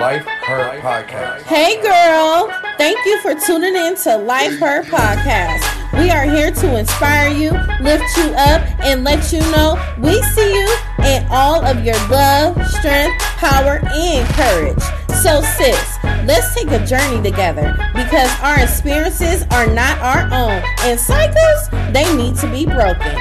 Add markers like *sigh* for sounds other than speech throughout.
Life Her Podcast. Hey girl, thank you for tuning in to Life Her Podcast. We are here to inspire you, lift you up, and let you know we see you in all of your love, strength, power, and courage. So, sis, let's take a journey together because our experiences are not our own, and cycles, they need to be broken.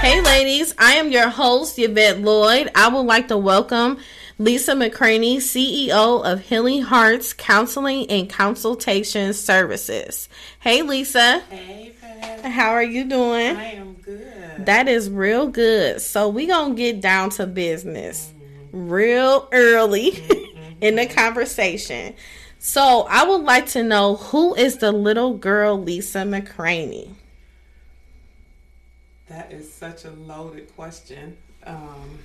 Hey, ladies, I am your host, Yvette Lloyd. I would like to welcome Lisa McCraney, CEO of Healing Hearts Counseling and Consultation Services. Hey, Lisa. Hey, Pat. How are you doing? I am good. That is real good. So we gonna get down to business real early *laughs* in the conversation. So I would like to know who is the little girl Lisa McCraney? That is such a loaded question. Um,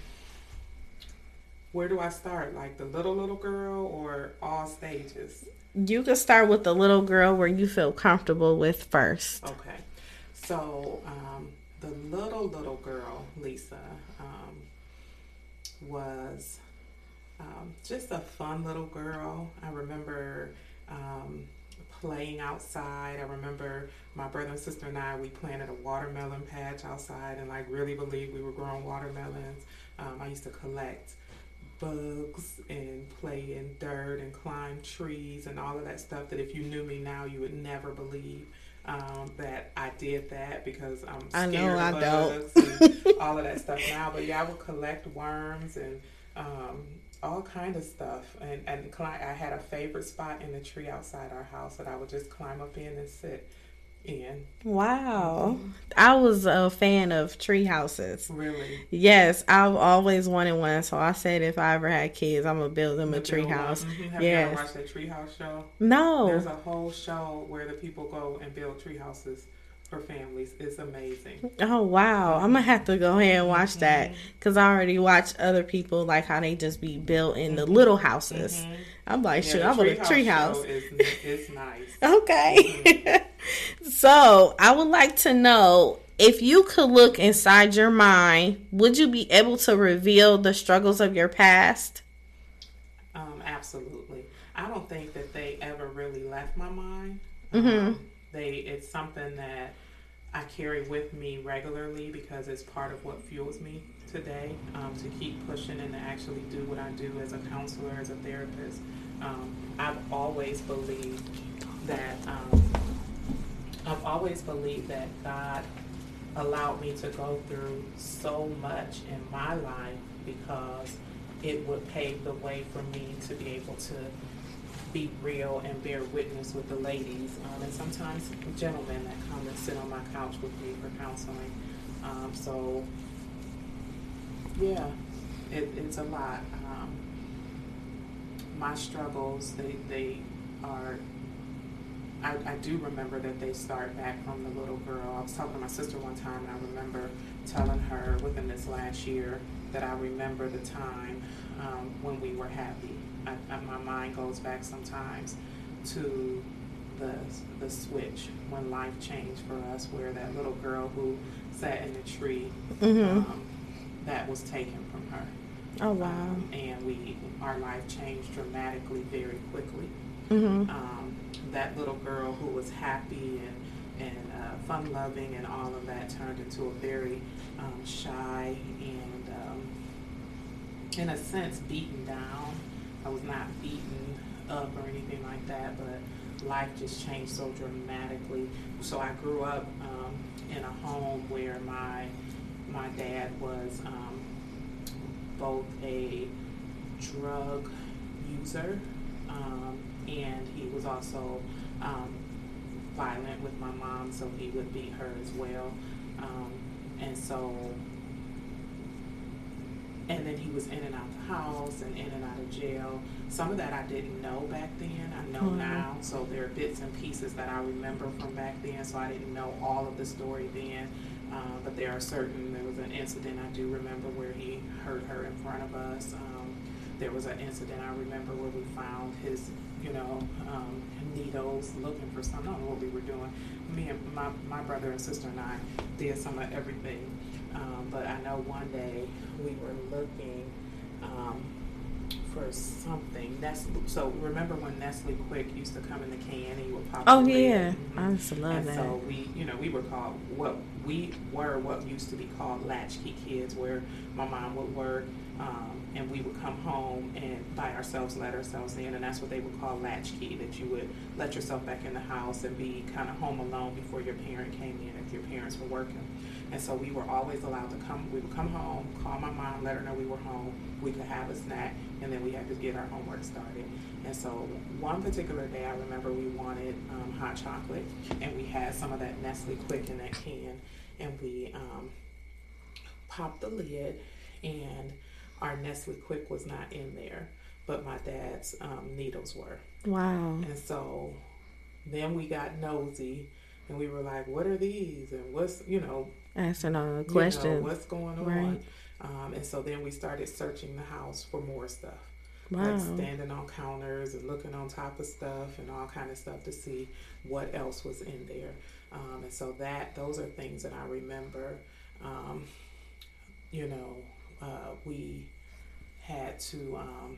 where do I start? Like the little little girl or all stages? You can start with the little girl where you feel comfortable with first. Okay. So um, the little little girl, Lisa, um, was um, just a fun little girl. I remember um, playing outside. I remember my brother and sister and I, we planted a watermelon patch outside and like really believed we were growing watermelons. Um, I used to collect bugs and play in dirt and climb trees and all of that stuff that if you knew me now, you would never believe. Um, that I did that because I'm scared know of I bugs don't. and *laughs* all of that stuff now. But yeah, I would collect worms and um, all kind of stuff. And and I had a favorite spot in the tree outside our house that I would just climb up in and sit in. Wow. I was a fan of tree houses. Really, Yes, I've always wanted one. So I said if I ever had kids, I'm gonna build them a tree house. Mhm. Have you ever Yes. watched that treehouse show? No. There's a whole show where the people go and build tree houses for families. It's amazing. Oh wow. I'm gonna have to go ahead and watch that Mm-hmm. because I already watched other people like how they just be built in the little houses. I'm like, Yeah, shoot, the I want a tree house. it's nice. Okay. *laughs* so I would like to know if you could look inside your mind, would you be able to reveal the struggles of your past? Um, absolutely. I don't think that they ever really left my mind. Mhm. Um, they it's something that I carry with me regularly because it's part of what fuels me today um, to keep pushing and to actually do what I do as a counselor, as a therapist. Um, I've always believed that um, I've always believed that God allowed me to go through so much in my life because it would pave the way for me to be able to be real and bear witness with the ladies um, and sometimes gentlemen that come and sit on my couch with me for counseling. Um, so, yeah, it, it's a lot. Um, my struggles, they, they are I, I do remember that they start back from the little girl. I was talking to my sister one time, and I remember telling her within this last year that I remember the time um, when we were happy. I, I, my mind goes back sometimes to the the switch when life changed for us, where that little girl who sat in the tree Mhm. um, that was taken from her. Oh wow. Um, and we our life changed dramatically very quickly Mhm. um, that little girl who was happy and, and uh, fun loving and all of that turned into a very um, shy and, um, in a sense, beaten down. I was not beaten up or anything like that, but life just changed so dramatically. So I grew up um, in a home where my my dad was um, both a drug user um, and he was also um, violent with my mom, so he would beat her as well. Um, and so, and then he was in and out of the house and in and out of jail. Some of that I didn't know back then. I know Mhm. now. So there are bits and pieces that I remember from back then. So I didn't know all of the story then. Uh, but there are certain. There was an incident I do remember where he hurt her in front of us. Um, there was an incident I remember where we found his, you know, um, needles looking for something. I don't know what we were doing. Me and my, my brother and sister and I did some of everything. Um, but I know one day we were looking um, remember something. Nestle, so remember when Nestle Quik used to come in the can and you would pop. Oh yeah, Mhm. I used to love and that. so we, you know, we were called what we were what used to be called latchkey kids, where my mom would work, um, and we would come home and by ourselves let ourselves in, and that's what they would call latchkey. That you would let yourself back in the house and be kind of home alone before your parent came in if your parents were working. And so we were always allowed to come. We would come home, call my mom, let her know we were home. We could have a snack, and then we had to get our homework started. And so one particular day, I remember we wanted um, hot chocolate, and we had some of that Nestle Quik in that can, and we um, popped the lid, and our Nestle Quik was not in there, but my dad's um, needles were. Wow. And so then we got nosy, and we were like, "What are these? And what's you know Asking all the you know, questions. what's going on?" Right. Um, and so then we started searching the house for more stuff wow. like standing on counters and looking on top of stuff and all kind of stuff to see what else was in there. Um, and so that those are things that I remember. Um, you know, uh, we had to um,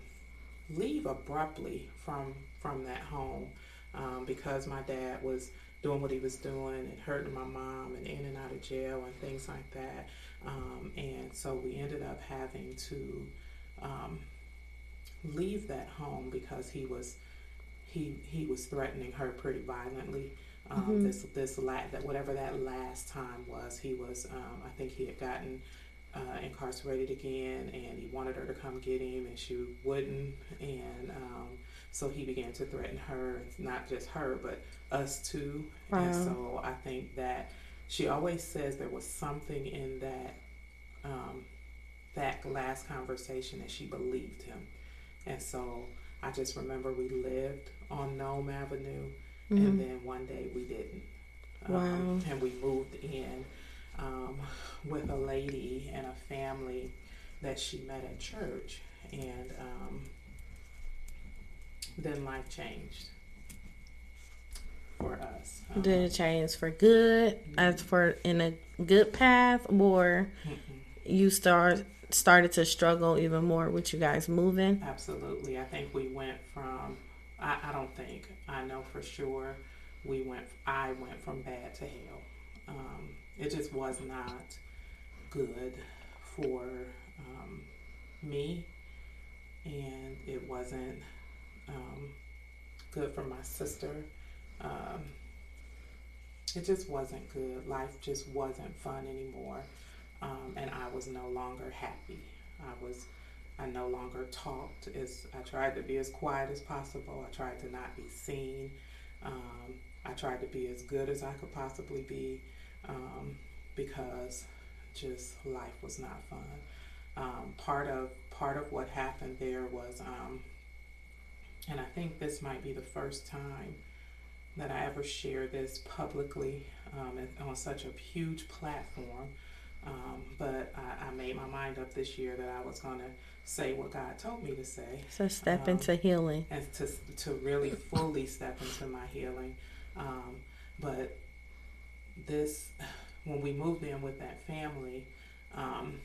leave abruptly from from that home um, because my dad was doing what he was doing and hurting my mom and in and out of jail and things like that. Um, and so we ended up having to um, leave that home because he was he he was threatening her pretty violently. Um, Mhm. This this la- that whatever that last time was, he was um, I think he had gotten uh, incarcerated again, and he wanted her to come get him, and she wouldn't, and um, so he began to threaten her, not just her, but us too. And so I think that she always says there was something in that um, that last conversation that she believed him. And so I just remember we lived on Nome Avenue, Mhm. and then one day we didn't. Um, Wow. and we moved in um, with a lady and a family that she met at church, and um, then life changed for us. Um, Did it change for good, as for in a good path, or mm-mm. you start started to struggle even more with you guys moving? Absolutely. I think we went from, I, I don't think, I know for sure, we went, I went from bad to hell. Um, it just was not good for um, me, and it wasn't um, good for my sister. Um, it just wasn't good. Life just wasn't fun anymore. Um, and I was no longer happy. I was I no longer talked as I tried to be as quiet as possible. I tried to not be seen. Um, I tried to be as good as I could possibly be um, because just life was not fun. Um, part of part of what happened there was, um, and I think this might be the first time that I ever shared this publicly um, on such a huge platform. Um, but I, I made my mind up this year that I was going to say what God told me to say So step Um, into healing. and to, to really fully step into my healing. Um, but this, when we moved in with that family, um,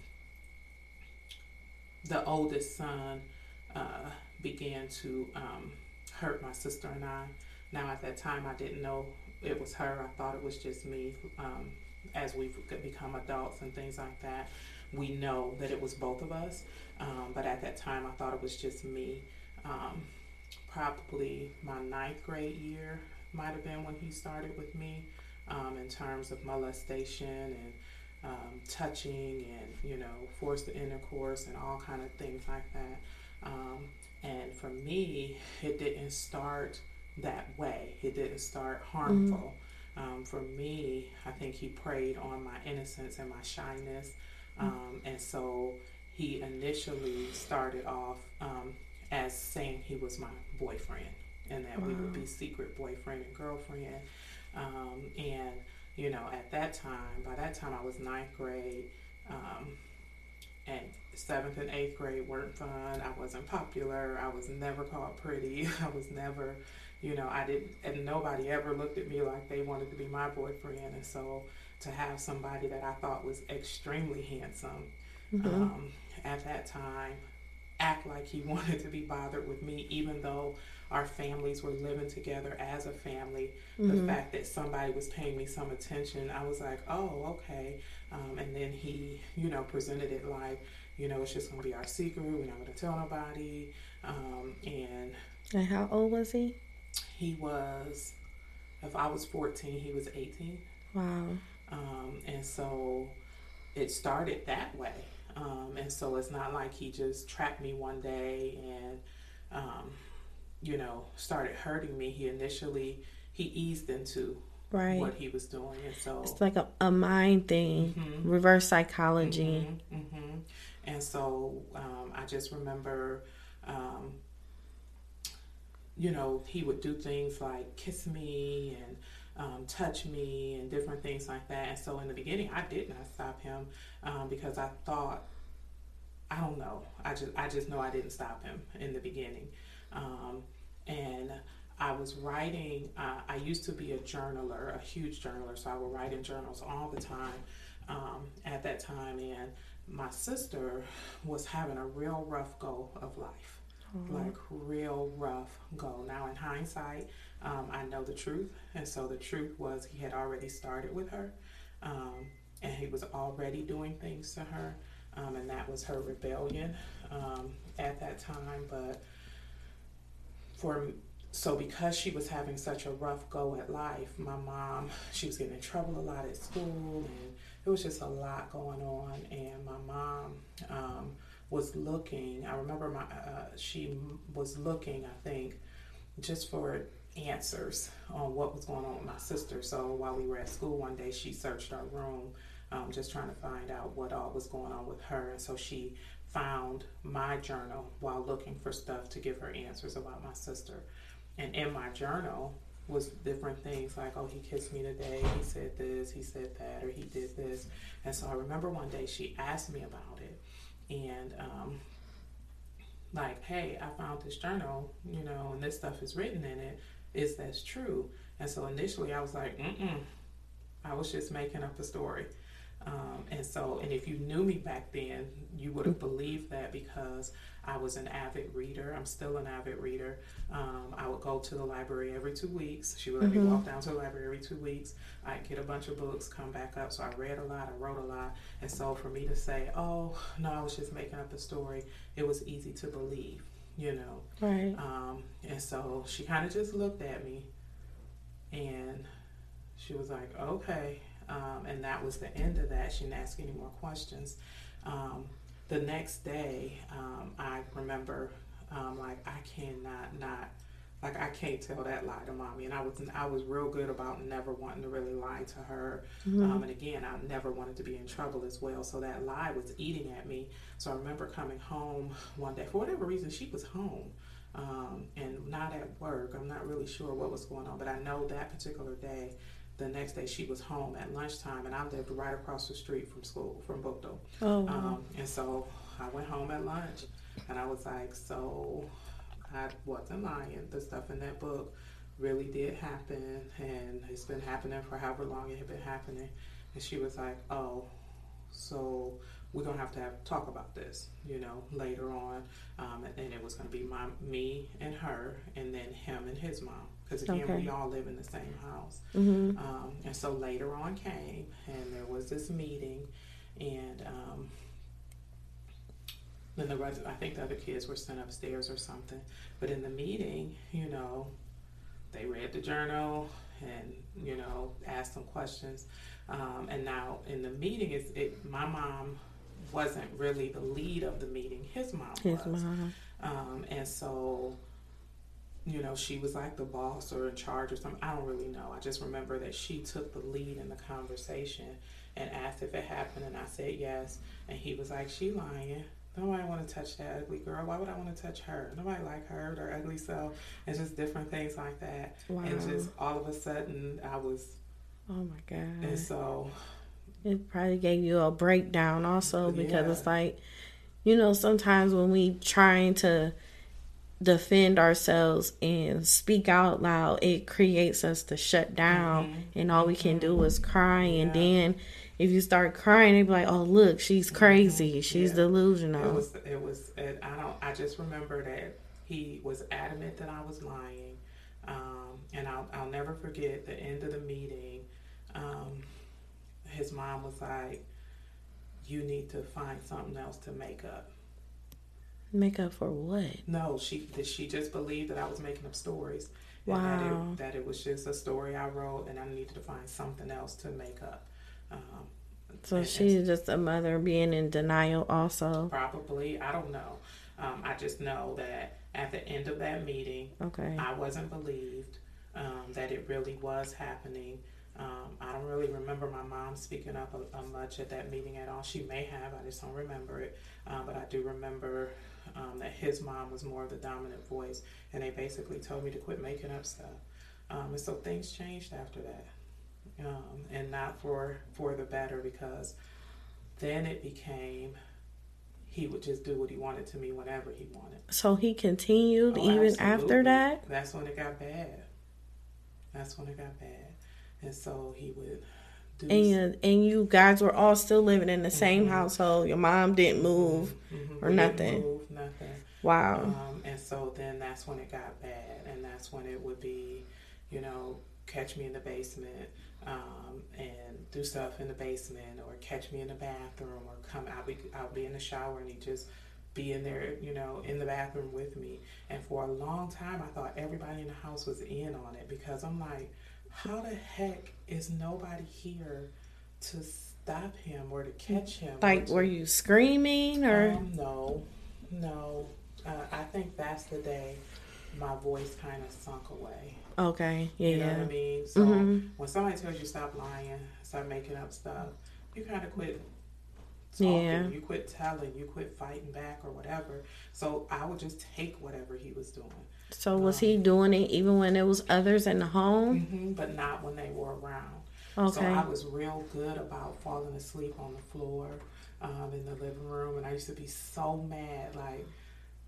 the oldest son uh, began to um, hurt my sister and I. Now, at that time, I didn't know it was her. I thought it was just me. Um, as we've become adults and things like that, we know that it was both of us. Um, but at that time, I thought it was just me. Um, probably my ninth grade year might have been when he started with me um, in terms of molestation and um, touching and you know forced intercourse and all kind of things like that. Um, and for me, it didn't start that way. It didn't start harmful. Um, for me, I think he preyed on my innocence and my shyness. Um, and so he initially started off um, as saying he was my boyfriend and that we would be secret boyfriend and girlfriend. Um, and, you know, at that time, by that time I was ninth grade. Um, and seventh and eighth grade weren't fun. I wasn't popular. I was never called pretty. *laughs* I was never, you know, I didn't, and nobody ever looked at me like they wanted to be my boyfriend. And so to have somebody that I thought was extremely handsome Mhm. um, at that time act like he *laughs* wanted to be bothered with me, even though our families were living together as a family. Mm-hmm. The fact that somebody was paying me some attention, I was like, oh, okay. Um, and then he, you know, presented it like, you know, it's just going to be our secret. We're not going to tell nobody. Um, and, and how old was he? He was, if I was 14, he was 18. Wow. Um, and so it started that way. Um, and so it's not like he just trapped me one day and, um, you know, started hurting me. He initially he eased into right. what he was doing, and so it's like a, a mind thing, mm-hmm. reverse psychology. Mm-hmm, mm-hmm. And so um, I just remember, um, you know, he would do things like kiss me and um, touch me and different things like that. And so in the beginning, I did not stop him um, because I thought, I don't know, I just I just know I didn't stop him in the beginning, um, and I was writing. Uh, I used to be a journaler, a huge journaler, so I would write in journals all the time um, at that time. And my sister was having a real rough go of life, mm-hmm. like real rough go. Now, in hindsight, um, I know the truth, and so the truth was he had already started with her, um, and he was already doing things to her, um, and that was her rebellion um, at that time. But for so because she was having such a rough go at life, my mom she was getting in trouble a lot at school, and it was just a lot going on. And my mom um, was looking. I remember my uh, she was looking. I think just for answers on what was going on with my sister. So while we were at school one day, she searched our room, um, just trying to find out what all was going on with her. And so she found my journal while looking for stuff to give her answers about my sister. And in my journal was different things like, oh, he kissed me today, he said this, he said that, or he did this. And so I remember one day she asked me about it. And um, like, hey, I found this journal, you know, and this stuff is written in it is that's true. And so initially I was like, mm mm I was just making up a story. Um, and so, and if you knew me back then, you would have believed that because I was an avid reader. I'm still an avid reader. Um, I would go to the library every two weeks. She would let mm-hmm. me walk down to the library every two weeks. I'd get a bunch of books, come back up. So I read a lot, I wrote a lot. And so for me to say, oh, no, I was just making up a story, it was easy to believe you know. Right. Um, and so she kind of just looked at me and she was like, okay. Um, and that was the end of that. She didn't ask any more questions. Um, the next day, um, I remember, um, like, I cannot not like I can't tell that lie to mommy. And I was I was real good about never wanting to really lie to her. Mm-hmm. Um, and again, I never wanted to be in trouble as well. So that lie was eating at me. So I remember coming home one day for whatever reason she was home. Um, and not at work. I'm not really sure what was going on, but I know that particular day, the next day she was home at lunchtime, and I lived right across the street from school, from Bookdo. Oh, wow. um, and so I went home at lunch, and I was like, so I wasn't lying. The stuff in that book really did happen, and it's been happening for however long it had been happening. And she was like, "Oh, so we're gonna have to have talk about this, you know, later on." Um, and, it was gonna be my me and her, and then him and his mom, because again, okay. we all live in the same house. Mm-hmm. Um, and so later on came, and there was this meeting, and um, then the rest, I think the other kids were sent upstairs or something. But in the meeting, you know, they read the journal and you know asked some questions. Um, and now in the meeting, is it my mom wasn't really the lead of the meeting. His mom His was. Mom. Um, and so you know, she was like the boss or in charge or something. I don't really know. I just remember that she took the lead in the conversation and asked if it happened, and I said yes. And he was like, "She lying." Nobody want to touch that ugly girl. Why would I want to touch her? Nobody like her or ugly self. And just different things like that. Wow. And just all of a sudden, I was. Oh my god. And so. It probably gave you a breakdown also because yeah. it's like, you know, sometimes when we trying to defend ourselves and speak out loud, it creates us to shut down, mm-hmm. and all we can do is cry, yeah. and then if you start crying, they'd be like, "Oh, look, she's crazy. She's Yeah. delusional." It was it was it, I don't I just remember that he was adamant that I was lying, um, and I'll I'll never forget the end of the meeting. Um, his mom was like, "You need to find something else to make up." Make up for what? No, she she just believed that I was making up stories. Wow. That it, that it was just a story I wrote, and I needed to find something else to make up. Um, So she's just a mother being in denial, also. Probably, I don't know. Um, I just know that at the end of that meeting, Okay. I wasn't believed um, that it really was happening. Um, I don't really remember my mom speaking up a, a much at that meeting at all. She may have, I just don't remember it. Uh, but I do remember um, that his mom was more of the dominant voice, and they basically told me to quit making up stuff. Um, and so things changed after that, um, and not for for the better because then it became he would just do what he wanted to me whenever he wanted. So he continued Oh, even after absolutely. that? That's when it got bad. That's when it got bad. And so he would And you, and you guys were all still living in the same Mhm. household. Your mom didn't move. Mhm. or nothing. Move, nothing. Wow. Um, and so then that's when it got bad, and that's when it would be, you know, catch me in the basement um, and do stuff in the basement, or catch me in the bathroom, or come. I'll be I'll be in the shower and he just be in there, you know, in the bathroom with me. And for a long time, I thought everybody in the house was in on it because I'm like, how the heck is nobody here to stop him or to catch him? Like, to- were you screaming or? um, no, no. Uh, I think that's the day my voice kind of sunk away. okay, yeah. You know what I mean? So Mhm. when somebody tells you stop lying, stop making up stuff, you kind of quit talking. Yeah. You quit telling. You quit fighting back or whatever. So I would just take whatever he was doing, So was he doing it even when there was others in the home? hmm but not when they were around. Okay. So. I was real good about falling asleep on the floor um, in the living room, and I used to be so mad, like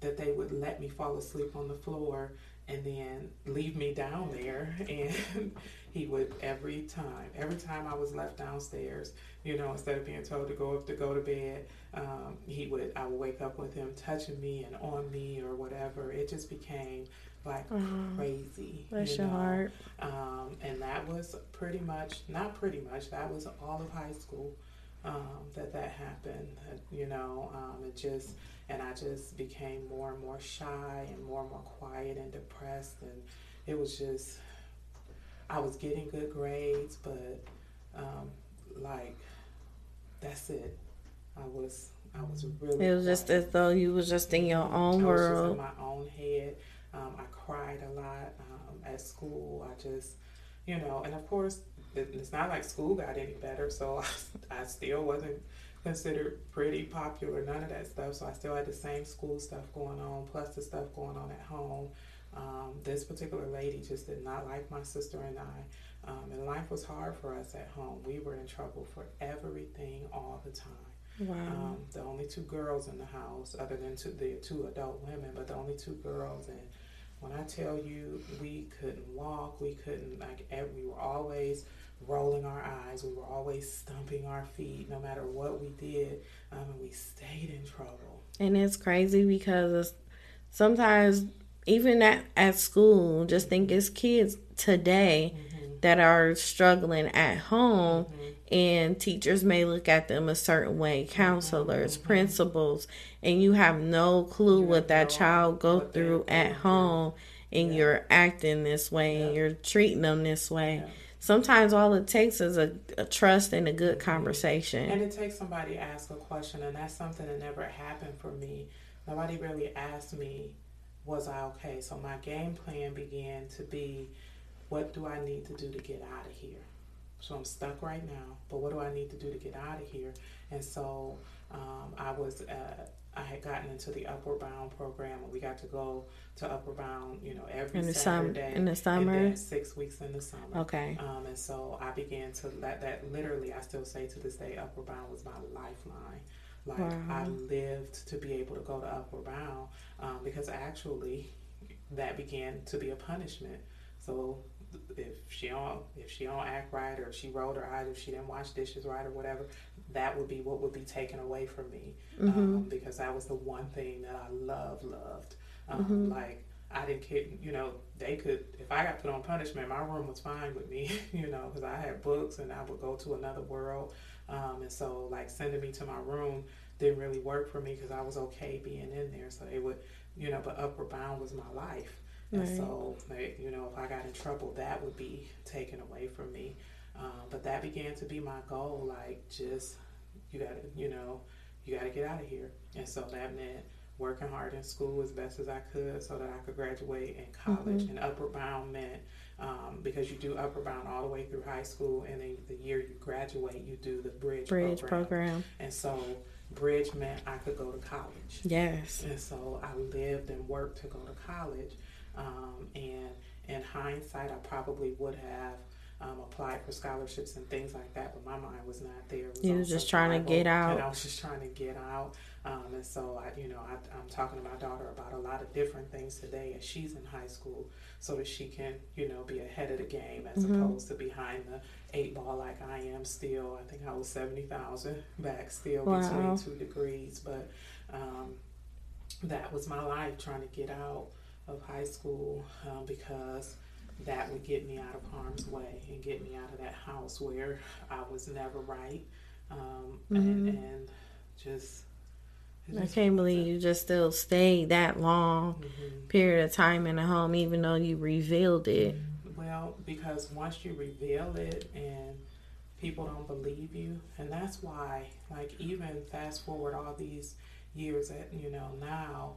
that they would let me fall asleep on the floor and then leave me down there. *laughs* And he would every time, every time I was left downstairs, you know, instead of being told to go up to go to bed, um, he would I would wake up with him touching me and on me or whatever. It just became like Oh, crazy. bless you your know? heart. Um, and that was pretty much, not pretty much, that was all of high school um, that that happened. You know, um, it just, and I just became more and more shy and more and more quiet and depressed. And it was just, I was getting good grades, but um, like, that's it. I was, I was really. It was just as though you was just in your own just in my own head. Um, I cried a lot um, at school. I just, you know, and of course, it's not like school got any better. So I, *laughs* I still wasn't considered pretty popular, none of that stuff. So I still had the same school stuff going on, plus the stuff going on at home. Um, this particular lady just did not like my sister and I. Um, and life was hard for us at home. We were in trouble for everything all the time. Wow. Um, the only two girls in the house, other than two, the two adult women, but the only two girls. And when I tell you, we couldn't walk, we couldn't like. We were always rolling our eyes. We were always stumping our feet, no matter what we did, um, and we stayed in trouble. And it's crazy because it's, sometimes even at, at school, just think it's kids today mm-hmm. that are struggling at home mm-hmm. and teachers may look at them a certain way, mm-hmm. counselors, principals, and you have no clue You what that child go through at home and Yeah. you're acting this way and you're treating them this way. Yeah. Sometimes all it takes is a, a trust and a good conversation. And it takes somebody to ask a question, and that's something that never happened for me. Nobody really asked me, was I okay? So my game plan began to be, what do I need to do to get out of here? So I'm stuck right now, but what do I need to do to get out of here? And so um, I was, uh, I had gotten into the Upward Bound program, and we got to go to Upward Bound, you know, every In the summer, Saturday. in the summer. six weeks in the summer. Okay. Um, and so I began to let that literally, I still say to this day, Upward Bound was my lifeline. Like Wow. I lived to be able to go to Upward Bound um, because actually that began to be a punishment. So if she don't if she don't act right or if she rolled her eyes if she didn't wash dishes right or whatever that would be what would be taken away from me Mm-hmm. um, because that was the one thing that I love loved um, Mm-hmm. like I didn't care you know they could if I got put on punishment my room was fine with me *laughs* you know because I had books and I would go to another world um, and so like sending me to my room didn't really work for me because I was okay being in there so they would you know but upward bound was my life and Right. so, like, you know, if I got in trouble, that would be taken away from me. Um, but that began to be my goal. Like, just you got to, you know, you got to get out of here. And so that meant working hard in school as best as I could so that I could graduate in college. And Upward Bound meant um, because you do Upward Bound all the way through high school, and then the year you graduate, you do the bridge, program. Bridge program. program. And so, bridge meant I could go to college. Yes. And so I lived and worked to go to college. Um, and in hindsight, I probably would have um, applied for scholarships and things like that, but my mind was not there. Was You was just trying to get out. And I was just trying to get out. Um, and so I, you know, I, I'm talking to my daughter about a lot of different things today as she's in high school, so that she can, you know, be ahead of the game as Mm-hmm. opposed to behind the eight ball like I am still. I think I was seventy thousand back still Wow. between two degrees, but um, that was my life trying to get out of high school um, because that would get me out of harm's way and get me out of that house where I was never right um, and, and just. Mm-hmm. I just can't believe you just still stayed that long Mhm. period of time in a home, even though you revealed it. Well, because once you reveal it and people don't believe you, and that's why, like, even fast forward all these years at, you know, now,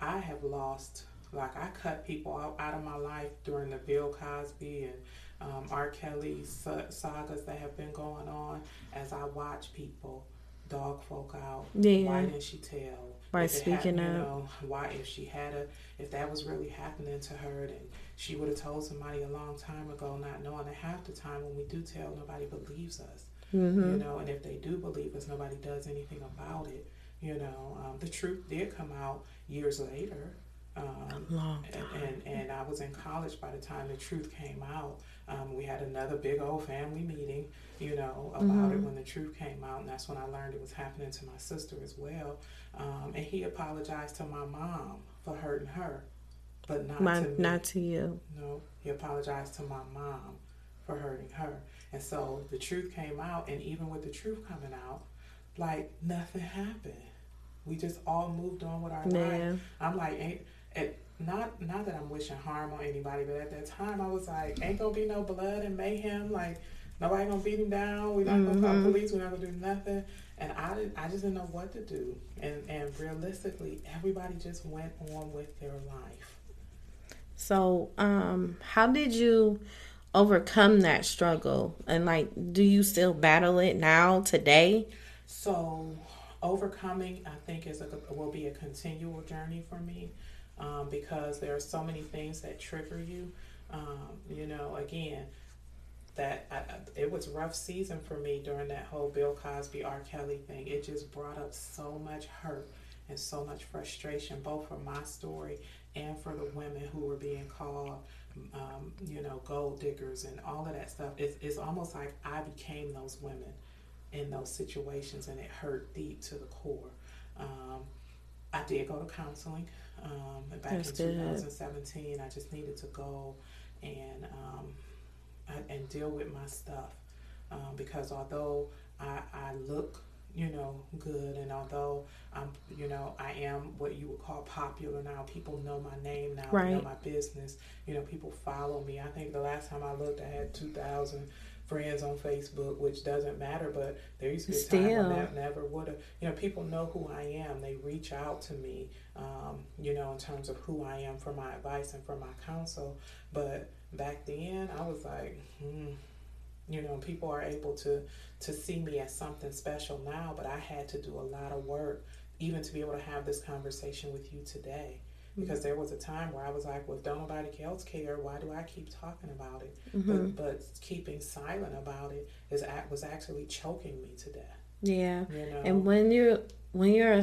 I have lost, like, I cut people out, out of my life during the Bill Cosby and um, R. Kelly sagas that have been going on as I watch people dog folk out. Yeah. Why didn't she tell? By speaking you up. know, why if she had a if that was really happening to her then she would have told somebody a long time ago not knowing that half the time when we do tell nobody believes us Mm-hmm. you know and if they do believe us nobody does anything about it you know um, the truth did come out years later um, Long and, and, and I was in college by the time the truth came out. Um, we had another big old family meeting, you know, about it when the truth came out, and that's when I learned it was happening to my sister as well. Um, and he apologized to my mom for hurting her, but not My, to me. not to you. No, he apologized to my mom for hurting her. And so the truth came out, and even with the truth coming out, like nothing happened. We just all moved on with our Yeah. life. I'm like, ain't it, not not that I'm wishing harm on anybody, but at that time I was like, ain't gonna be no blood and mayhem. Like nobody gonna beat him down. We're not gonna call police. We're not gonna do nothing. And I didn't. I just didn't know what to do. And and realistically, everybody just went on with their life. So, um, how did you overcome that struggle? And like, do you still battle it now today? So, overcoming, I think, is a will be a continual journey for me, um, because there are so many things that trigger you. Um, you know, again, that I, it was rough season for me during that whole Bill Cosby, R. Kelly thing. It just brought up so much hurt and so much frustration, both for my story and for the women who were being called, um, you know, gold diggers and all of that stuff. It's, it's almost like I became those women in those situations, and it hurt deep to the core. Um, I did go to counseling um, back That's in good. 2017. I just needed to go and um, I- and deal with my stuff um, because although I, I look you know good and although I'm you know I am what you would call popular now people know my name now they know my business you know people follow me I think the last time I looked I had 2,000 friends on Facebook which doesn't matter but there used to be a time Still. when that never would have you know people know who I am they reach out to me um, you know in terms of who I am for my advice and for my counsel. But back then I was like hmm you know people are able to to see me as something special now but i had to do a lot of work even to be able to have this conversation with you today. Because there was a time where i was like well if don't nobody else care. Why do i keep talking about it? But, but keeping silent about it is was actually choking me to death. Yeah. you know? And when you're when you're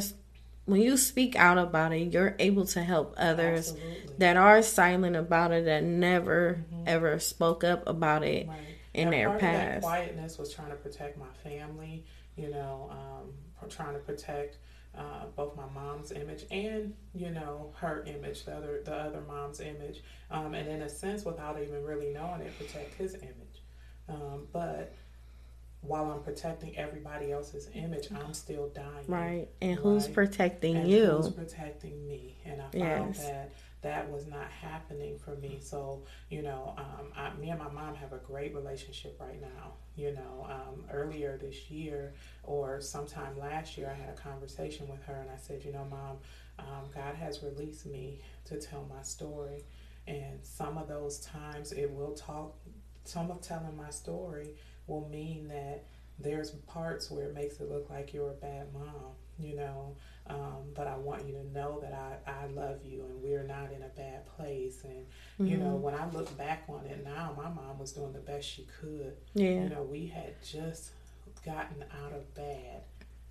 when you speak out about it, you're able to help others Absolutely. that are silent about it that never ever spoke up about it Right. in And their part of that past. quietness was trying to protect my family, you know, um, trying to protect uh, both my mom's image and you know her image, the other the other mom's image, um, and in a sense, without even really knowing it, protect his image. Um, but while I'm protecting everybody else's image, I'm still dying. Right. And who's protecting and you? who's protecting me and i found Yes. that that was not happening for me so you know um, I, me and my mom have a great relationship right now you know um, earlier this year or sometime last year i had a conversation with her and i said you know mom um, god has released me to tell my story and some of those times it will talk some of telling my story will mean that there's parts where it makes it look like you're a bad mom you know um, but I want you to know that I, I love you and we're not in a bad place. And, you know, Mm-hmm. when I look back on it now, my mom was doing the best she could. Yeah. You know, we had just gotten out of bad.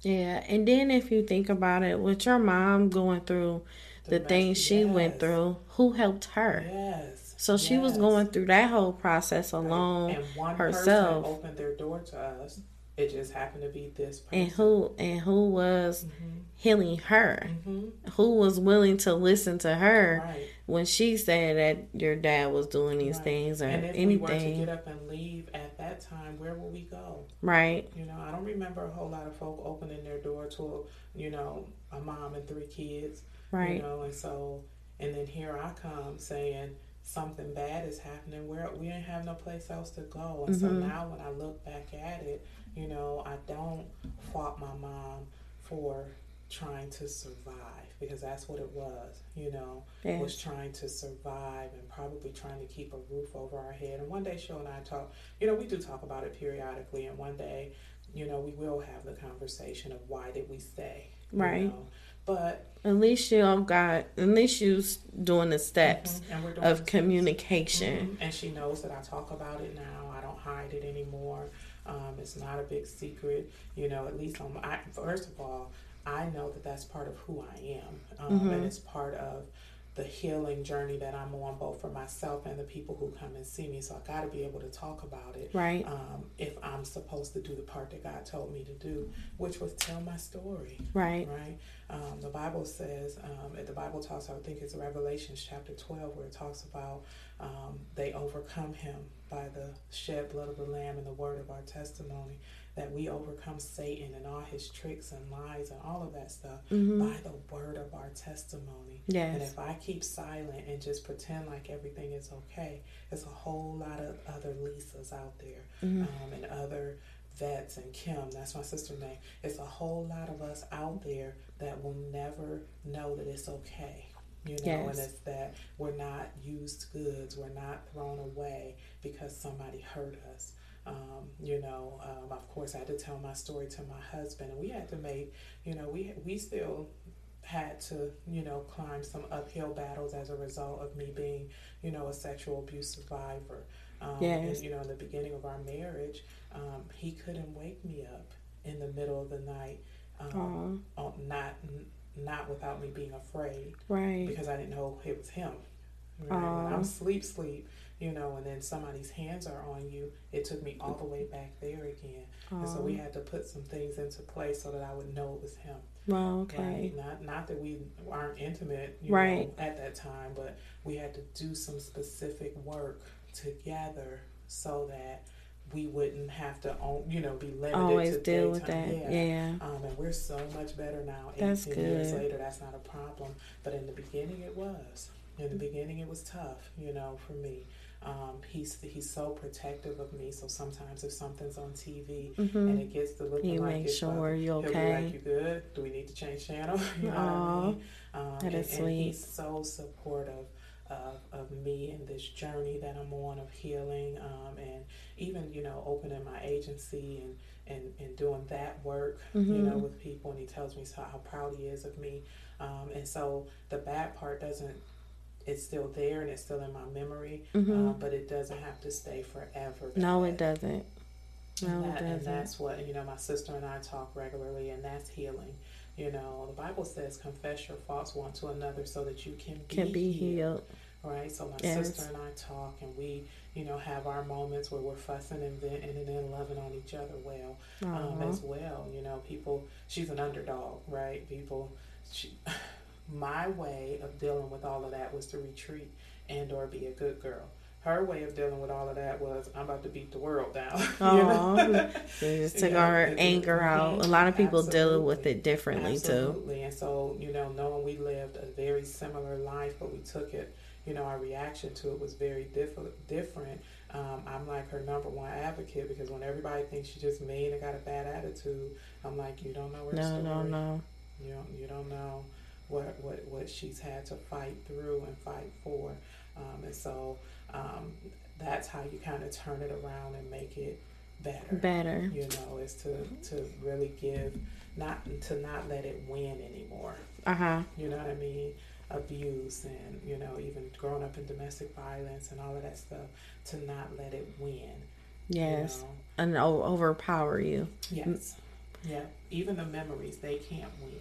Yeah, and then if you think about it, with your mom going through the mess- things she went through, who helped her? Yes. So she was going through that whole process alone. and one herself. person opened their door to us. It just happened to be this person. And who and who was Mm-hmm. healing her? hmm Who was willing to listen to her Right. when she said that your dad was doing these Right. things or And if we were to anything? get up and leave at that time, where will we go? right. You know, I don't remember a whole lot of folk opening their door to, you know, a mom and three kids. Right. You know, and so, and then here I come saying something bad is happening. Where we didn't have no place else to go, and so Mhm. now when I look back at it, you know, I don't fault my mom for trying to survive because that's what it was. You know, was trying to survive and probably trying to keep a roof over our head. And one day, Sheila and I talk. You know, we do talk about it periodically, and one day, you know, we will have the conversation of why did we stay. you Right. know. But At least you have got at least you s- doing the steps Mhm, and we're doing of communication. Mhm, And she knows that I talk about it now. I don't hide it anymore. Um, it's not a big secret. You know, at least on I, first of all, I know that that's part of who I am, um, Mhm. and it's part of the healing journey that I'm on, both for myself and the people who come and see me. So I got to be able to talk about it. Right. Um, if I'm supposed to do the part that God told me to do, which was tell my story Right. right? Um, the Bible says, um, the Bible talks, I think it's Revelations chapter 12, where it talks about um, they overcome him by the shed blood of the Lamb and the word of our testimony, that we overcome Satan and all his tricks and lies and all of that stuff Mhm. by the word of our testimony. And if I keep silent and just pretend like everything is okay, there's a whole lot of other Lisas out there Mhm. um, and other vets and Kim, that's my sister's name. It's a whole lot of us out there that will never know that it's okay. You know, and it's that we're not used goods, we're not thrown away because somebody hurt us. Um, you know, um, of course, I had to tell my story to my husband, and we had to make, you know, we we still had to, you know, climb some uphill battles as a result of me being, you know, a sexual abuse survivor. Um, Yes. And, you know, in the beginning of our marriage, um, he couldn't wake me up in the middle of the night, um, not not without me being afraid Right. because I didn't know it was him. Right? When I'm sleep, sleep, you know, and then somebody's hands are on you, it took me all the way back there again. And so we had to put some things into place so that I would know it was him. Well, okay. Right? Not not that we aren't intimate, you Right. know, at that time, but we had to do some specific work together so that we wouldn't have to, own, you know, be limited Always to deal with that. daytime. Yeah. Um, and we're so much better now. That's 18 years later, that's not a problem. But in the beginning, it was. In the beginning, it was tough, you know, for me. Um, he's he's so protective of me. So sometimes if something's on TV and Mhm. it gets to looking You like make it's sure you're okay. like, "You good? Do we need to change channel?" *laughs* you know what I mean? Um, that and, is and he's so supportive of, of me and this journey that I'm on of healing, um, and even you know opening my agency and and, and doing that work, you know, with people. And he tells me so, how proud he is of me. Um, and so the bad part doesn't. It's still there and it's still in my memory, Mhm. um, but it doesn't have to stay forever. No, it doesn't. No, and, it doesn't. And that's what you know. My sister and I talk regularly, and that's healing. You know, the Bible says, confess your faults one to another so that you can be, Can be healed. healed. Right? So my Yes. sister and I talk and we, you know, have our moments where we're fussing and venting and then loving on each other well um, as well. You know, people, she's an underdog, right? People, she, *laughs* my way of dealing with all of that was to retreat and or be a good girl. Her way of dealing with all of that was I'm about to beat the world down. *laughs* you Aw. know? Just took our it- anger out. A lot of people deal with it differently too. And so, you know, knowing we lived a very similar life, but we took it, you know, our reaction to it was very diff- different. Um, I'm like her number one advocate because when everybody thinks she's just mean and got a bad attitude, I'm like, you don't know her No, story. no, no. You don't, you don't know what, what, what she's had to fight through and fight for. Um, and so um, that's how you kind of turn it around and make it better Better. you know is to to really give not to not let it win anymore Uh huh. you know what i mean abuse and you know even growing up in domestic violence and all of that stuff to not let it win Yes. you know? And overpower you. yes yeah even the memories they can't win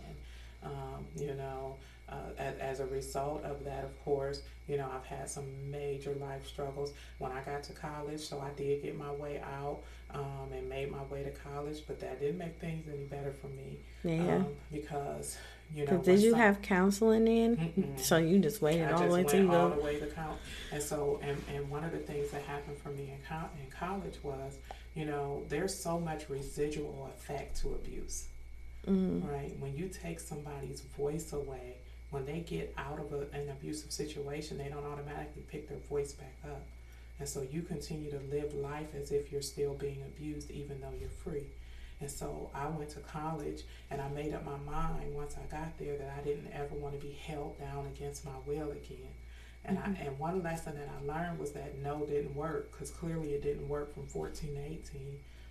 um, you know uh, as, as a result of that of course you know i've had some major life struggles when i got to college so i did get my way out um, and made my way to college but that didn't make things any better for me Yeah. um, because you know. did you some- have counseling in? Mm-mm. So you just waited I all the way till you all the way to count, and so and, and one of the things that happened for me in, co- in college was, you know, there's so much residual effect to abuse, Mm, right? When you take somebody's voice away, when they get out of a, an abusive situation, they don't automatically pick their voice back up, and so you continue to live life as if you're still being abused, even though you're free. And so I went to college and I made up my mind once I got there that I didn't ever want to be held down against my will again. And I, and one lesson that I learned was that no didn't work because clearly it didn't work from 14 to 18.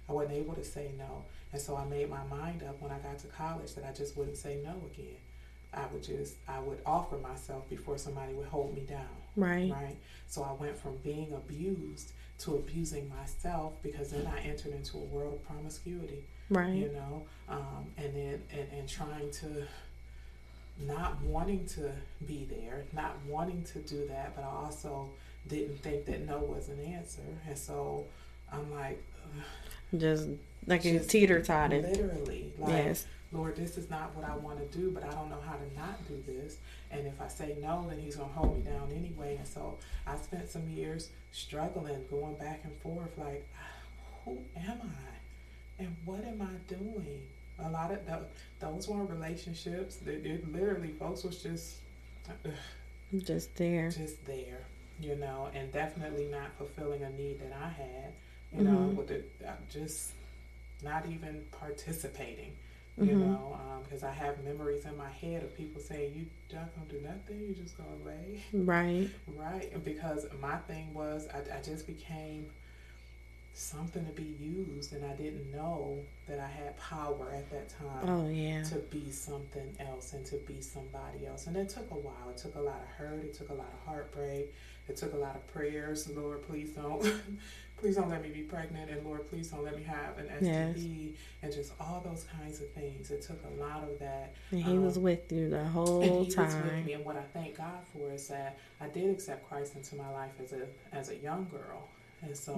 I wasn't able to say no. And so I made my mind up when I got to college that I just wouldn't say no again. I would just, I would offer myself before somebody would hold me down right. right? So I went from being abused to abusing myself because then I entered into a world of promiscuity, Right. you know, um, and then and, and trying to not wanting to be there, not wanting to do that, but I also didn't think that no was an answer, and so I'm like, Just like Just teeter totted. literally, like. Yes. Lord, this is not what I want to do, but I don't know how to not do this. And if I say no, then He's to hold me down anyway. And so I spent some years struggling, going back and forth, like, who am I? And what am I doing? A lot of th- those weren't relationships. It, it literally, folks was just, Just there. just there, you know, and definitely not fulfilling a need that I had, you know, Mhm. with the, uh, just not even participating, you Mhm. know, because I have memories in my head of people saying, "You not gonna do nothing. You're just gonna lay." Right. *laughs* Right, and because my thing was, I, I just became something to be used, and I didn't know that I had power at that time Oh yeah. to be something else and to be somebody else. And it took a while. It took a lot of hurt. It took a lot of heartbreak. It took a lot of prayers. Lord, please don't, *laughs* please don't let me be pregnant, and Lord, please don't let me have an STD, and just all those kinds of things. It took a lot of that. And he was Um, with you the and whole was time. me, and what I thank God for is that I did accept Christ into my life as a as a young girl, and so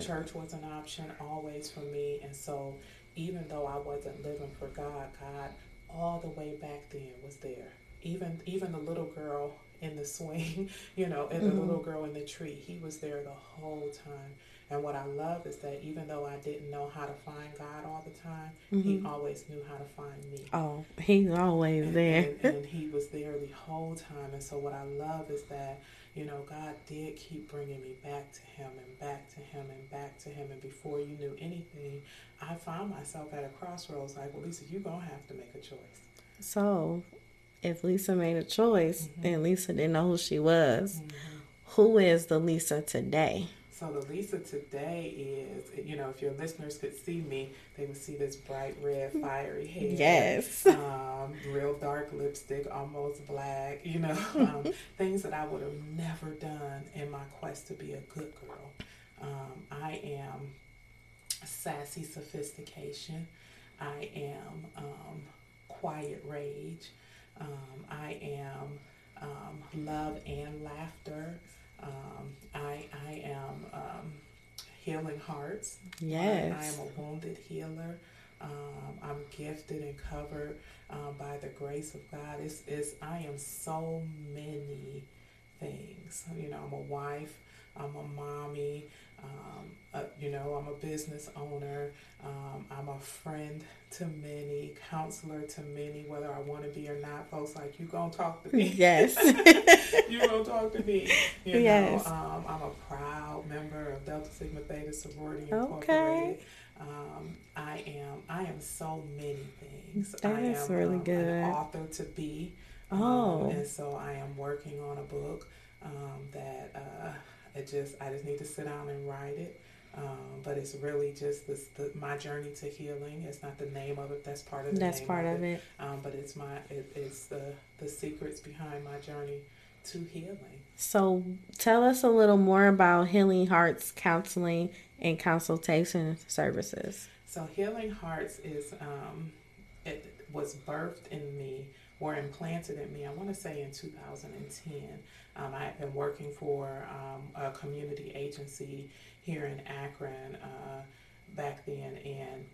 church was an option always for me. And so even though I wasn't living for God, God all the way back then was there. Even even the little girl in the *laughs* swing, you know, and the Mhm. little girl in the tree, he was there the whole time. And what I love is that even though I didn't know how to find God all the time, he Mhm. always knew how to find me. Oh, he's always And, there. and, and *laughs* he was there the whole time. And so, what I love is that, you know, God did keep bringing me back to him and back to him and back to him. And before you knew anything, I found myself at a crossroads like, well, Lisa, you're going to have to make a choice. So, if Lisa made a choice Mhm. and Lisa didn't know who she was, Mm-hmm. who is the Lisa today? So, the Lisa today is, you know, if your listeners could see me, they would see this bright red, *laughs* fiery hair. Yes. um, real dark lipstick, almost black, you know, *laughs* um, things that I would have never done in my quest to be a good girl. Um, I am sassy sophistication. I am um, quiet rage. Um, I am um, love and laughter. Um, I, I am um, healing hearts. Yes. I, I am a wounded healer. Um, I'm gifted and covered um, by the grace of God. It's, it's, I am so many things. You know, I'm a wife, I'm a mommy, um, uh, you know, I'm a business owner, um, I'm a friend to many, counselor to many, whether I want to be or not. Folks like, you gonna talk to me? *laughs* Yes. *laughs* you gonna talk to me? You Yes. know, um, I'm a proud member of Delta Sigma Theta Sorority Okay. Incorporated. Um, I am I am so many things. I That's am really um, good. an author to be. Um, Oh. and so I am working on a book um, that uh, it just I just need to sit down and write it. Um, but it's really just this the, my journey to healing. It's not the name of it. That's part of the That's part of of it. Um, but it's my it, it's the the secrets behind my journey to healing. So tell us a little more about Healing Hearts Counseling and Consultation Services. So Healing Hearts is um, it was birthed in me or implanted in me. I want to say in 2010. Um, I had been working for um, a community agency here in Akron uh, back then, and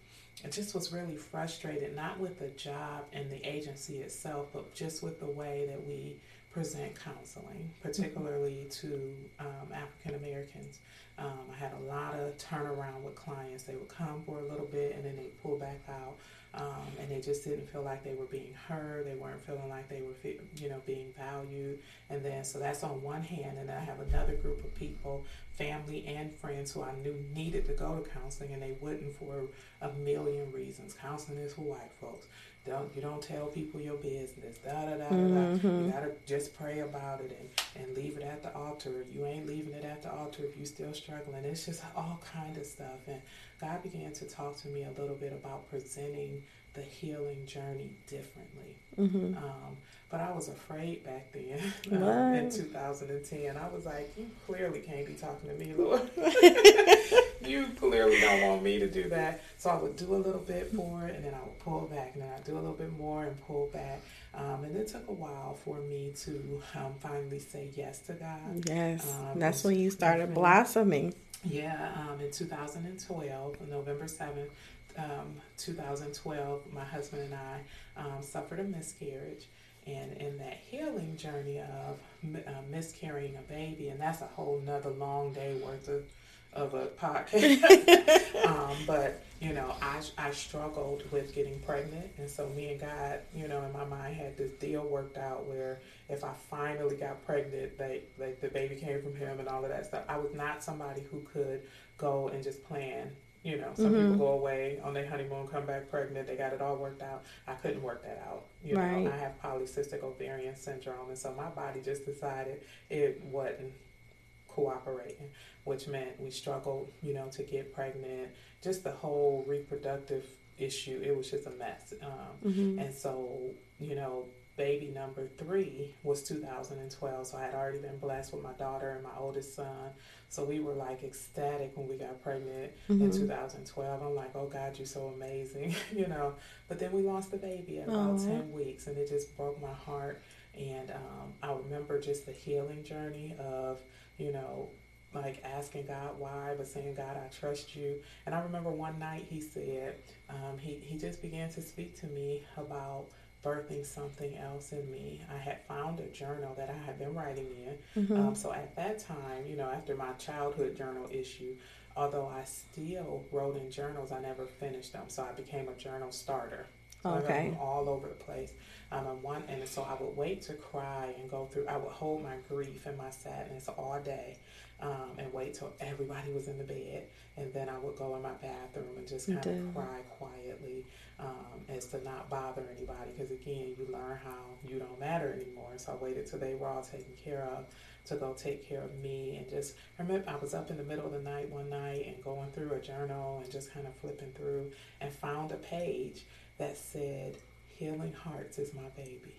I just was really frustrated, not with the job and the agency itself, but just with the way that we present counseling, particularly to um, African Americans. Um, I had a lot of turnaround with clients. They would come for a little bit and then they pull back out, um, and they just didn't feel like they were being heard. They weren't feeling like they were, you know, being valued. And then so that's on one hand, and then I have another group of people, family and friends, who I knew needed to go to counseling, and they wouldn't for a million reasons. Counseling is for white folks. Don't you don't tell people your business. Da da da da da. You gotta just pray about it and, and leave it at the altar. You ain't leaving it at the altar if you still struggling. It's just all kind of stuff. And God began to talk to me a little bit about presenting the healing journey differently. Mm-hmm. Um, but I was afraid back then *laughs* um, in 2010. I was like, you clearly can't be talking to me, Lord. *laughs* *laughs* you clearly don't want me to do that. So I would do a little bit more and then I would pull back, and then I'd do a little bit more and pull back. Um, and it took a while for me to um, finally say yes to God. Yes. Um, That's when you started blossoming. Yeah, um, in 2012, November 7th, um, 2012, my husband and I um, suffered a miscarriage. And in that healing journey of uh, miscarrying a baby, and that's a whole nother long day worth of, of a podcast. *laughs* um, but, you know, I, I struggled with getting pregnant. And so me and God, you know, in my mind had this deal worked out where if I finally got pregnant, they, like the baby came from him and all of that stuff. I was not somebody who could go and just plan. You know, some Mhm. people go away on their honeymoon, come back pregnant, they got it all worked out. I couldn't work that out. You Right. know, I have polycystic ovarian syndrome, and so my body just decided it wasn't cooperating, which meant we struggled, you know, to get pregnant. Just the whole reproductive issue, it was just a mess. Um, Mm-hmm. and so, you know, baby number three was 2012. So I had already been blessed with my daughter and my oldest son. So we were like ecstatic when we got pregnant in Mhm. 2012. I'm like, oh God, you're so amazing, *laughs* you know. But then we lost the baby at about Aw. 10 weeks and it just broke my heart. And um, I remember just the healing journey of, you know, like asking God why, but saying, God, I trust you. And I remember one night he said, um, he, he just began to speak to me about birthing something else in me. I had found a journal that I had been writing in. Mm-hmm. Um, so at that time, you know, after my childhood journal issue, although I still wrote in journals, I never finished them. So I became a journal starter. So I wrote Okay. all over the place. Um, and one, and so I would wait to cry and go through. I would hold my grief and my sadness all day, um, and wait till everybody was in the bed, and then I would go in my bathroom and just kind of cry quietly, um, as to not bother anybody. Because again, you learn how you don't matter anymore. So I waited till they were all taken care of to go take care of me and just I remember I was up in the middle of the night one night and going through a journal and just kind of flipping through and found a page that said healing hearts is my baby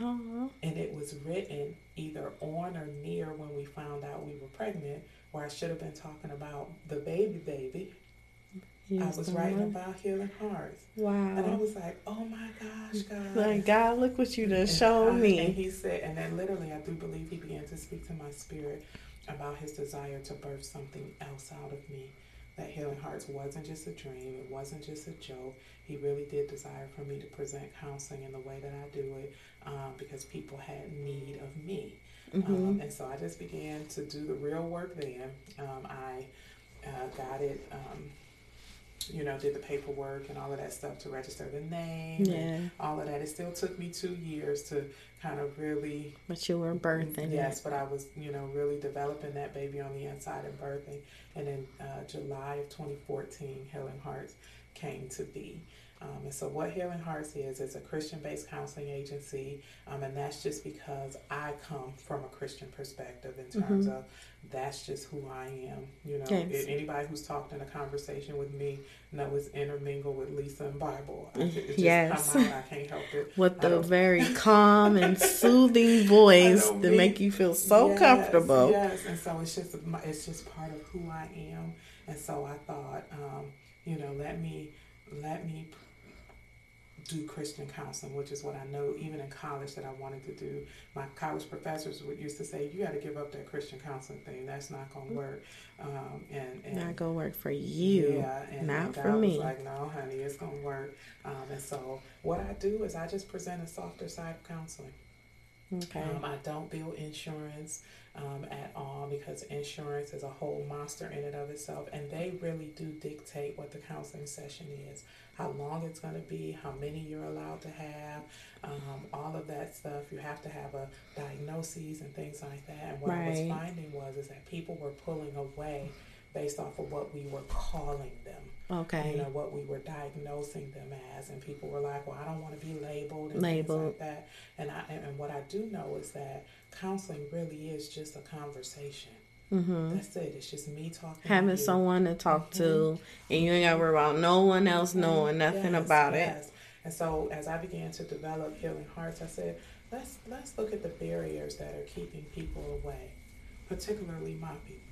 Aw. and it was written either on or near when we found out we were pregnant where I should have been talking about the baby baby I was writing about healing hearts. Wow. And I was like, oh my gosh, God. Like, God, look what you done And showed me. And he said, and then literally, I do believe he began to speak to my spirit about his desire to birth something else out of me. That Healing Hearts wasn't just a dream, it wasn't just a joke. He really did desire for me to present counseling in the way that I do it um, because people had need of me. Mm-hmm. Um, and so I just began to do the real work then. Um, I uh, got it, um, you know, did the paperwork and all of that stuff to register the name. Yeah. And all of that. It still took me two years to kind of really But you were birthing Yes, it. but I was, you know, really developing that baby on the inside and birthing. And in uh, July of 2014, Healing Hearts came to be. Um, and so, what Healing Hearts is, is a Christian based counseling agency. Um, and that's just because I come from a Christian perspective in terms of that's just who I am. You know, Mm-hmm. Yes. if anybody who's talked in a conversation with me knows intermingled with Lisa and Bible. I, it just Mm-hmm. Yes. out. I can't help it. With the very *laughs* calm and soothing voice to make you feel so Yes, comfortable. Yes, and so it's just it's just part of who I am, and so I thought, um, you know, let me let me do Christian counseling, which is what I know even in college that I wanted to do. My college professors would used to say, "You got to give up that Christian counseling thing. That's not going to work." Um, and and Not gonna work for you, yeah, and not and for me. Was like, no, honey, it's gonna work. Um, and so what I do is I just present a softer side of counseling. Okay. Um, I don't bill insurance um, at all because insurance is a whole monster in and of itself, and they really do dictate what the counseling session is, how long it's going to be, how many you're allowed to have, um, all of that stuff. You have to have a diagnosis and things like that. And what I was finding was is that people were pulling away based off of what we were calling them okay. you know what we were diagnosing them as and people were like well i don't want to be labeled and Labeled. things like that and i and what i do know is that counseling really is just a conversation mm-hmm. that's it it's just me talking to Having you. someone to talk to, and you ain't gotta worry about no one else knowing nothing Mm-hmm. Yes, about it. and so as i began to develop healing hearts i said let's let's look at the barriers that are keeping people away particularly my people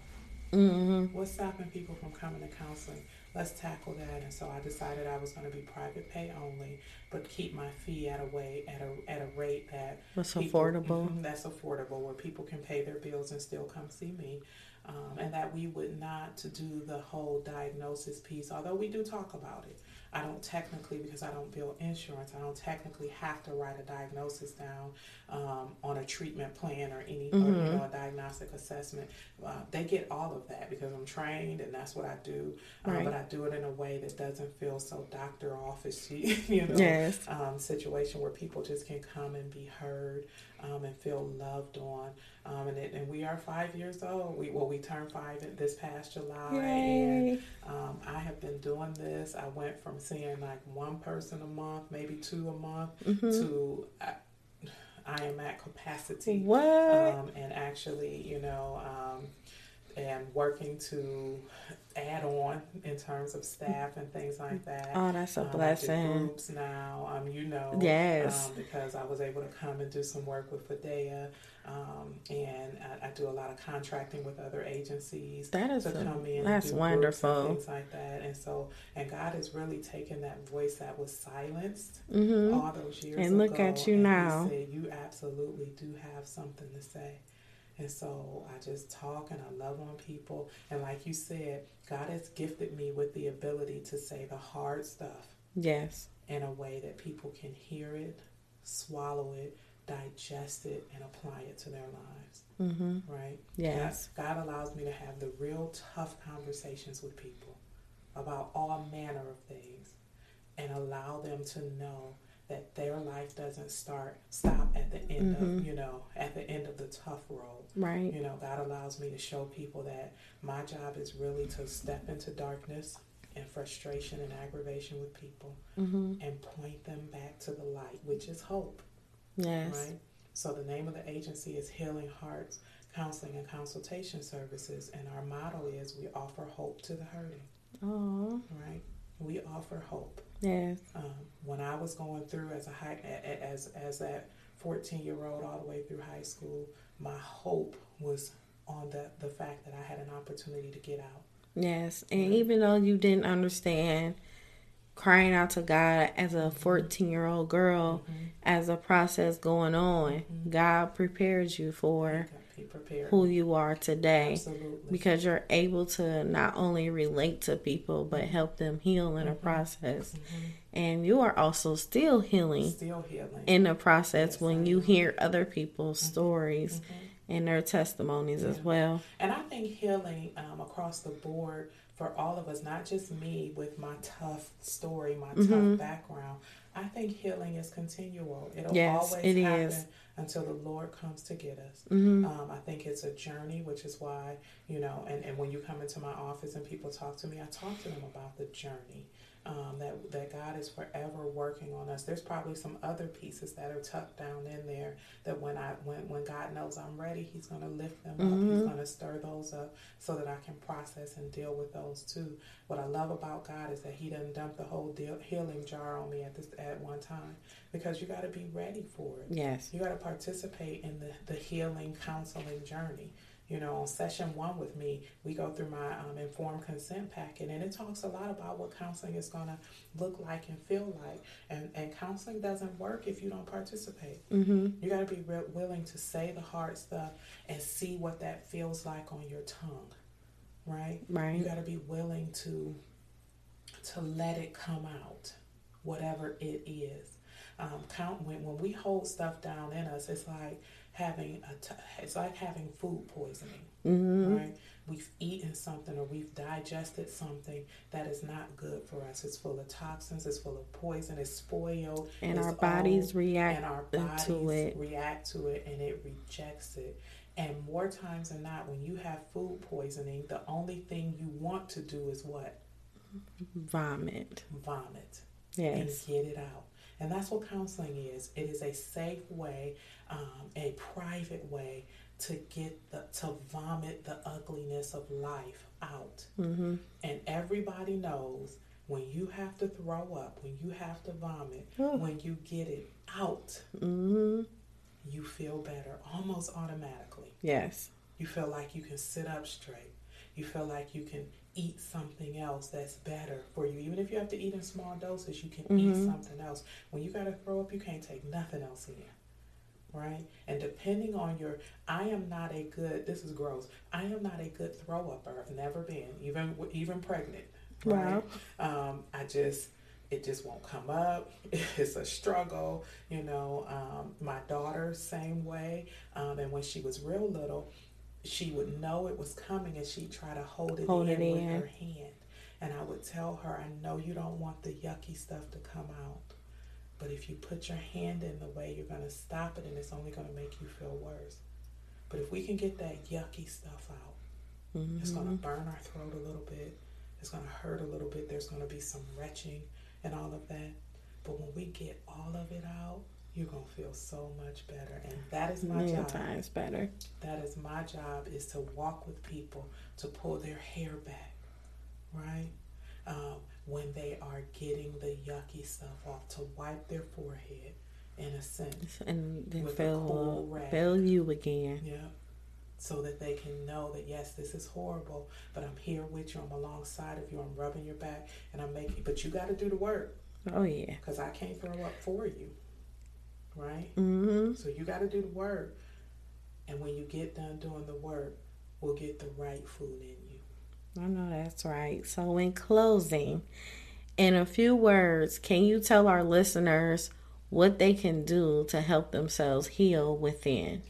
Mm-hmm. What's stopping people from coming to counseling? Let's tackle that. And so I decided I was going to be private pay only, but keep my fee at a way at a at a rate that What's people- affordable? Mhm, that's affordable, where people can pay their bills and still come see me, um, and that we would not to do the whole diagnosis piece. Although we do talk about it, I don't technically because I don't bill insurance. I don't technically have to write a diagnosis down um, on a treatment plan or any or, you Mhm. know a diagnostic assessment. Uh, they get all of that because I'm trained and that's what I do. Um, Right. But I do it in a way that doesn't feel so doctor officey, *laughs* you know Yes. um, situation where people just can come and be heard um, and feel loved on. Um, and, it, and we are five years old. We well, we turned five in- this past July, and Yay. um, I have been doing this. I went from seeing like one person a month, maybe two a month, Mm-hmm. to I, I am at capacity. What? Um, and actually, you know, um, and working to add on in terms of staff and things like that. oh, that's a Um, blessing. groups now, um, you know. Yes. Um, because I was able to come and do some work with Fidea, um, and I, I do a lot of contracting with other agencies That is to a- come in. that's and do wonderful. Things like that, and so, and God has really taken that voice that was silenced Mm-hmm. all those years And look ago, at you now. said, you absolutely do have something to say. And so I just talk and I love on people. And like you said, God has gifted me with the ability to say the hard stuff Yes. in a way that people can hear it, swallow it, digest it, and apply it to their lives. Mm-hmm. Right? Yes. God, God allows me to have the real tough conversations with people about all manner of things and allow them to know that their life doesn't start stop at the end Mhm. of you know at the end of the tough road Right. you know god allows me to show people that my job is really to step into darkness and frustration and aggravation with people Mm-hmm. and point them back to the light which is hope Yes. right? So the name of the agency is Healing Hearts Counseling and Consultation Services, and our motto is we offer hope to the hurting, Oh. right? We offer hope. Yes. Um, when I was going through as a high, as as that fourteen year old all the way through high school, my hope was on the the fact that I had an opportunity to get out. Yes, and even though you didn't understand crying out to God as a 14 year old girl, Mm-hmm. as a process going on, God prepares you for prepared. Who you are today Absolutely. because you're able to not only relate to people but help them heal in a process. And you are also still healing Still healing. in the process Yes, when you hear other people's stories and their testimonies as well. And I think healing um, across the board for all of us, not just me with my tough story, my Mm-hmm. tough background. I think healing is continual. It'll Yes, always it happen is. until the Lord comes to get us. Mm-hmm. Um, I think it's a journey, which is why, you know, and, and when you come into my office and people talk to me, I talk to them about the journey. Um, that that God is forever working on us. There's probably some other pieces that are tucked down in there that when I when when God knows I'm ready, He's going to lift them up. He's going to stir those up so that I can process and deal with those too. What I love about God is that He doesn't dump the whole deal, healing jar on me at this at one time because you got to be ready for it. Yes. You got to participate in the, the healing counseling journey. You know, on session one with me, we go through my um, informed consent packet, and it talks a lot about what counseling is going to look like and feel like. And, and counseling doesn't work if you don't participate. Mm-hmm. You got to be re- willing to say the hard stuff and see what that feels like on your tongue, right? Right. You got to be willing to to let it come out, whatever it is. Um, count when when we hold stuff down in us, it's like having a t- it's like having food poisoning, Mm-hmm. right? We've eaten something or we've digested something that is not good for us. It's full of toxins. It's full of poison. It's spoiled. And it's our bodies old, react and our to bodies it. react to it and it rejects it. And more times than not, when you have food poisoning, the only thing you want to do is what? Vomit. Vomit Yes. and get it out. And that's what counseling is. It is a safe way, um, a private way to get the to vomit the ugliness of life out. Mm-hmm. And everybody knows when you have to throw up, when you have to vomit, Oh. when you get it out, Mm-hmm. you feel better almost automatically. Yes. You feel like you can sit up straight. You feel like you can eat something else that's better for you. Even if you have to eat in small doses, you can eat Mhm. something else. When you got to throw up, you can't take nothing else in. Right? And depending on your, I am not a good, this is gross, I am not a good throw upper. I've never been, even even pregnant. Right? Um, I just, it just won't come up. *laughs* It's a struggle, you know. Um, my daughter, same way. Um, and when she was real little, she would know it was coming and she'd try to hold it Hold in it with in. her hand. And I would tell her, I know you don't want the yucky stuff to come out. But if you put your hand in the way, you're going to stop it and it's only going to make you feel worse. But if we can get that yucky stuff out, Mm-hmm. it's going to burn our throat a little bit. It's going to hurt a little bit. There's going to be some retching and all of that. But when we get all of it out, you're going to feel so much better. And that is my Million job. times better. That is my job is to walk with people, to pull their hair back, right? Um, when they are getting the yucky stuff off, to wipe their forehead, in a sense. And then With a feel cool rag. feel you again. Yeah. So that they can know that yes, this is horrible, but I'm here with you. I'm alongside of you. I'm rubbing your back, and I'm making. But you got to do the work Oh yeah. because I can't throw up for you, right? Mm-hmm. So you got to do the work, and when you get done doing the work, we'll get the right food in you. I know that's right. So in closing, in a few words, can you tell our listeners what they can do to help themselves heal within?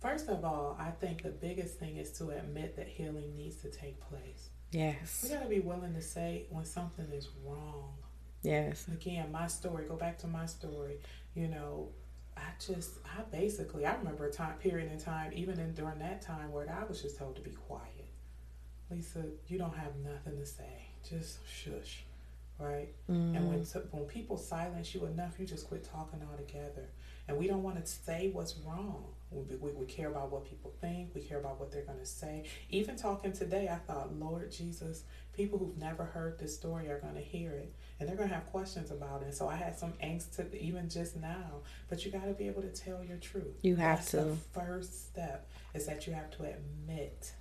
First of all, I think the biggest thing is to admit that healing needs to take place. Yes. We got to be willing to say when something is wrong. Yes. again my story go back to my story you know i just i basically i remember a time period in time even in during that time where i was just told to be quiet lisa you don't have nothing to say. Just shush right? And when mm-hmm. when people silence you enough you just quit talking altogether. And we don't want to say what's wrong. We, we, we care about what people think. We care about what they're going to say. Even talking today i thought lord jesus people who've never heard this story are going to hear it and they're going to have questions about it. So i had some angst to even just now. But you got to be able to tell your truth. You have That's to. the first step is that you have to admit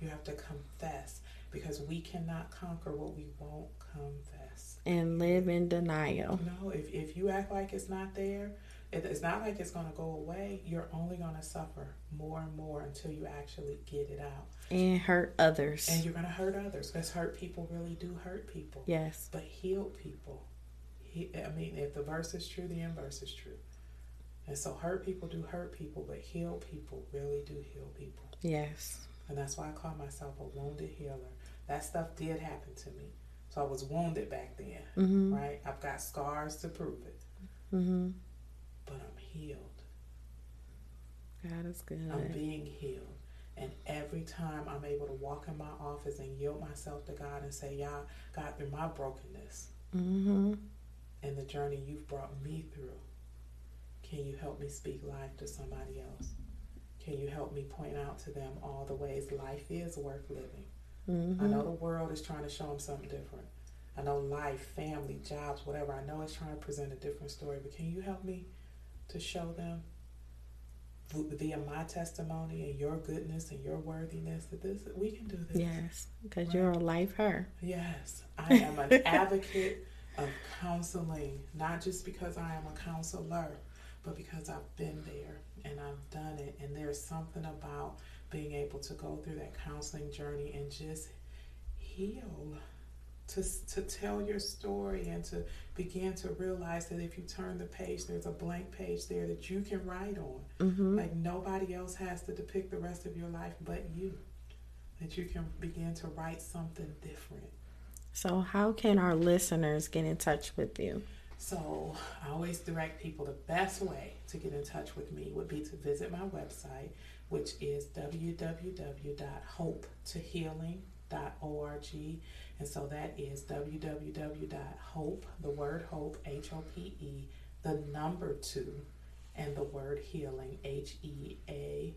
You have to confess because we cannot conquer what we won't confess. And live in denial. No, if, if you act like it's not there, it's not like it's going to go away. You're only going to suffer more and more until you actually get it out. And hurt others. And you're going to hurt others because hurt people really do hurt people. Yes. But healed people, he, I mean, if the verse is true, the inverse is true. And so hurt people do hurt people, but healed people really do heal people. Yes. And that's why I call myself a wounded healer. That stuff did happen to me. So I was wounded back then, mm-hmm. right? I've got scars to prove it. Mm-hmm. But I'm healed. God is good. I'm being healed. And every time I'm able to walk in my office and yield myself to God and say, Yeah, God, through my brokenness mm-hmm. and the journey you've brought me through, can you help me speak life to somebody else? Can you help me point out to them all the ways life is worth living? Mm-hmm. I know the world is trying to show them something different. I know life, family, jobs, whatever. I know it's trying to present a different story, but can you help me to show them via my testimony and your goodness and your worthiness that this we can do this? Yes, because right? you're a life her. Yes, I *laughs* am an advocate of counseling, not just because I am a counselor, but because I've been there and I've done it. And there's something about being able to go through that counseling journey and just heal. To, to tell your story and to begin to realize that if you turn the page, there's a blank page there that you can write on. Mm-hmm. Like nobody else has to depict the rest of your life but you. That you can begin to write something different. So, how can our listeners get in touch with you? So I always direct people the best way to get in touch with me would be to visit my website, which is www.hopetohealing.org. And so that is www.hope, the word hope, H O P E, the number two, and the word healing, H E A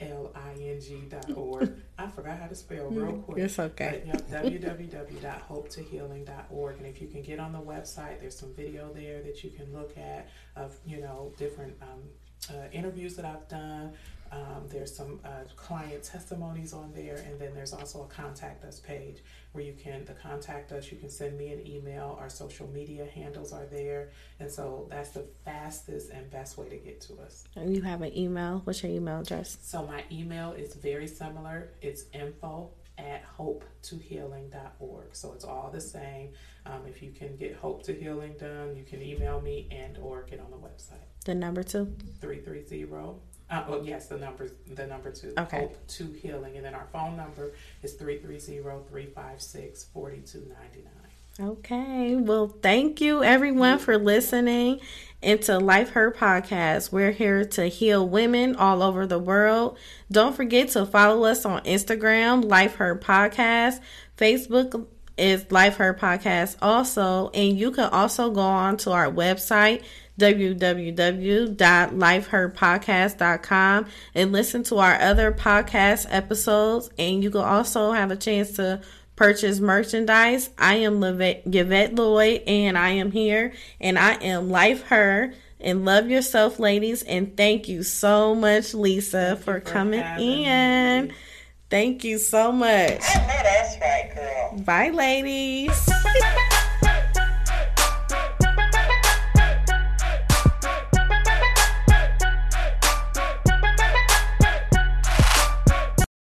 L-I-N-G dot org. I forgot how to spell real Mm, quick. It's okay. But, yep, www.hopetohealing.org. And if you can get on the website, there's some video there that you can look at of, you know, different um, uh, interviews that I've done. Um, there's some uh, client testimonies on there, and then there's also a contact us page where you can the contact us. You can send me an email. Our social media handles are there, and so that's the fastest and best way to get to us. And you have an email. What's your email address? So my email is very similar. It's info at hopetohealing.org. So it's all the same. Um, if you can get Hope to Healing done, you can email me and or get on the website. The number two? 330 uh, oh yes, the number the number two. Okay. Hope to healing, and then our phone number is 330-356-4299. Okay. Well, thank you everyone for listening into Life Her podcast. We're here to heal women all over the world. Don't forget to follow us on Instagram, Life Her Podcast. Facebook is Life Her Podcast also, and you can also go on to our website www.lifeherpodcast.com and listen to our other podcast episodes. And you can also have a chance to purchase merchandise. I am Yvette Lloyd, and I am here, and I am Life Her. And love yourself, ladies. And thank you so much, Lisa, for, for, coming in. Me. Thank you so much. I know that's right, girl. Bye, ladies. *laughs*